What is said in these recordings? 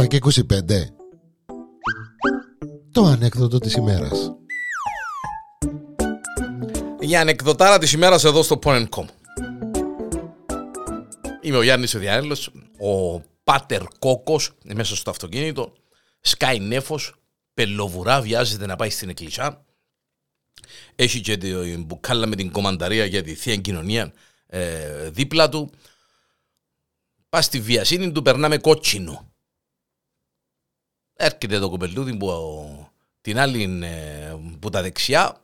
7 και 25 Το ανέκδοτο της ημέρας. Η ανεκδοτάρα της ημέρας εδώ στο Porn.com Είμαι ο Γιάννης ο Διάννηλος, ο Πάτερ Κόκος μέσα στο αυτοκίνητο σκάει νέφος, πελοβουρά, βιάζεται να πάει στην εκκλησιά. Έχει και την μπουκάλα με την κομμανταρία για τη θεία κοινωνία ε, δίπλα του. Πας στη βιασύνη του περνάμε κότσινο. Έρχεται το κοπελούδι που την άλλη ε, που τα δεξιά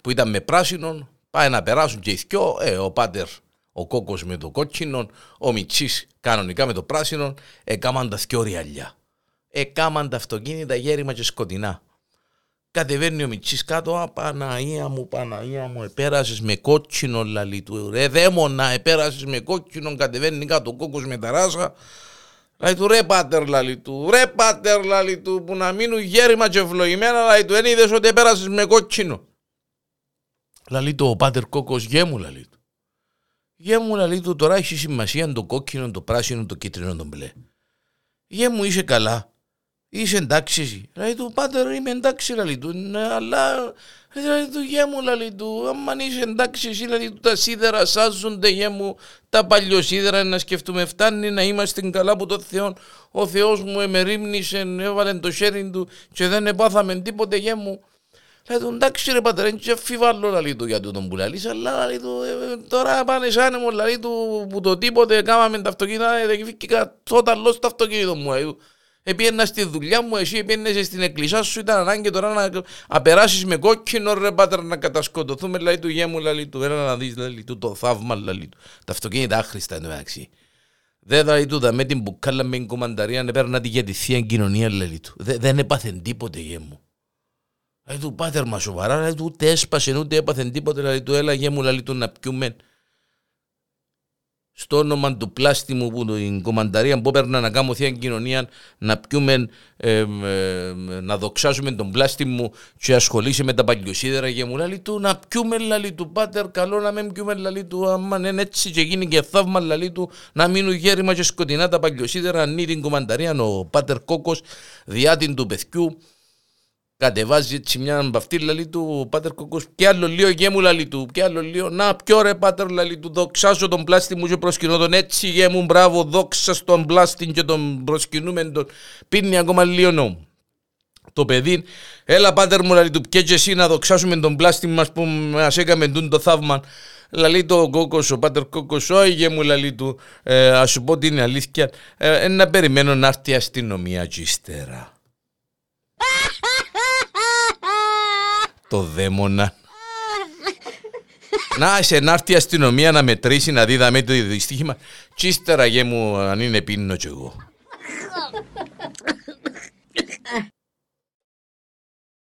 που ήταν με πράσινο πάει να περάσουν και οι δυο, ε, ο πάτερ ο κόκκος με το κότσινο, ο Μιτσής κανονικά με το πράσινο, έκαναν τα δυο ριαλιά. Έκαναν τα αυτοκίνητα γέρημα και σκοτεινά. Κατεβαίνει ο Μιτσής κάτω, α, Παναγία μου, Παναγία μου, επέρασες με κότσινο λαλί του, ρε δαίμονα, επέρασες με κότσινο, κατεβαίνει κάτω ο κόκκος με τα ράσα. Λαλί του, ρε πάτερ λαλί του, ρε πάτερ λαλί του, που να μείνουν γέρημα και ευλογημένα, λαλί του, εν είδες ότι επέρασες με κότσινο. Λαλί του, ο πάτερ κόκκος, γέ μου λαλί του. Γέ μου λαλί του, τώρα έχεις σημασία το κόκκινο, το πράσινο, το κίτρινο, το μπλε. Γέ μου είσαι καλά. Είσαι εντάξει εσύ. Λέει του, πάτερ είμαι εντάξει λέει του, ναι, αλλά λέει του γέ μου λέει του, άμα είσαι εντάξει εσύ λέει του, τα σίδερα σάζονται γέ μου, τα παλιοσίδερα να σκεφτούμε φτάνει να είμαστε καλά που το Θεό, ο Θεός μου εμερίμνησε, έβαλε το χέρι του και δεν επάθαμε τίποτε γέ μου. Λέει του, εντάξει ρε πατέρα, δεν αφιβάλλω λέει του για τον που λαλείς, αλλά λέει του, ε, τώρα πάνε σαν μου λέει του που το τίποτε κάμαμε τα αυτοκίνητα, δεν βγήκα τότε λόγω στο αυτοκίνητο μου. Επίεννα στη δουλειά μου, εσύ επίεννεσαι στην εκκλησιά σου, ήταν ανάγκη τώρα να, να περάσει με κόκκινο ρε πάτερ να κατασκοτωθούμε, λέει του γέμου, λέει του, έλα να δεις, λέει του, το θαύμα, λέει του. Τα αυτοκίνητα άχρηστα είναι μεταξύ. Δεν θα του, με την μπουκάλα με την κομμανταρία, να παίρνα τη για τη θεία κοινωνία, λέει του. Δε, δεν έπαθε τίποτε γέμου. Λέει του, πάτερ μα σοβαρά, λέει του, ούτε έσπασε, ούτε έπαθε τίποτε, λέει του, έλα γέμου, λέει του, να πιούμε στο όνομα του πλάστη μου που την κομμανταρία που έπαιρνα να κάνω θεία κοινωνία να πιούμε, ε, ε, να δοξάσουμε τον πλάστη μου και ασχολήσει με τα παλιοσίδερα και μου λέει του να πιούμε λαλί του πάτερ καλό να μην πιούμε λαλί του άμα είναι έτσι και γίνει και θαύμα λαλί του να μείνουν γέρημα και σκοτεινά τα παλιοσίδερα ανή την κομμανταρία ο πάτερ κόκος διάτην του παιδιού κατεβάζει έτσι μια μπαυτή λαλή του πάτερ κοκκός και άλλο λίγο γέμου λαλή του και άλλο λίγο να πιο ρε πάτερ λαλή του δοξάσω τον πλάστη μου και προσκυνώ τον έτσι γέμου μπράβο δόξα στον πλάστη και τον προσκυνούμε τον πίνει ακόμα λίγο νόμου. Το παιδί, έλα πάτερ μου λαλή του και εσύ να δοξάσουμε τον πλάστη μας που μας έκαμε το θαύμα Λαλή το κόκος, ο πάτερ κόκο, όχι μου λαλή του, ε, ας σου πω την αλήθεια, ε, να περιμένω να έρθει η αστυνομία και ύστερα. Το δαίμονα. να, σε να έρθει η αστυνομία να μετρήσει, να δει δαμε το δυστύχημα. Τσίστερα γε μου αν είναι πίνω κι εγώ.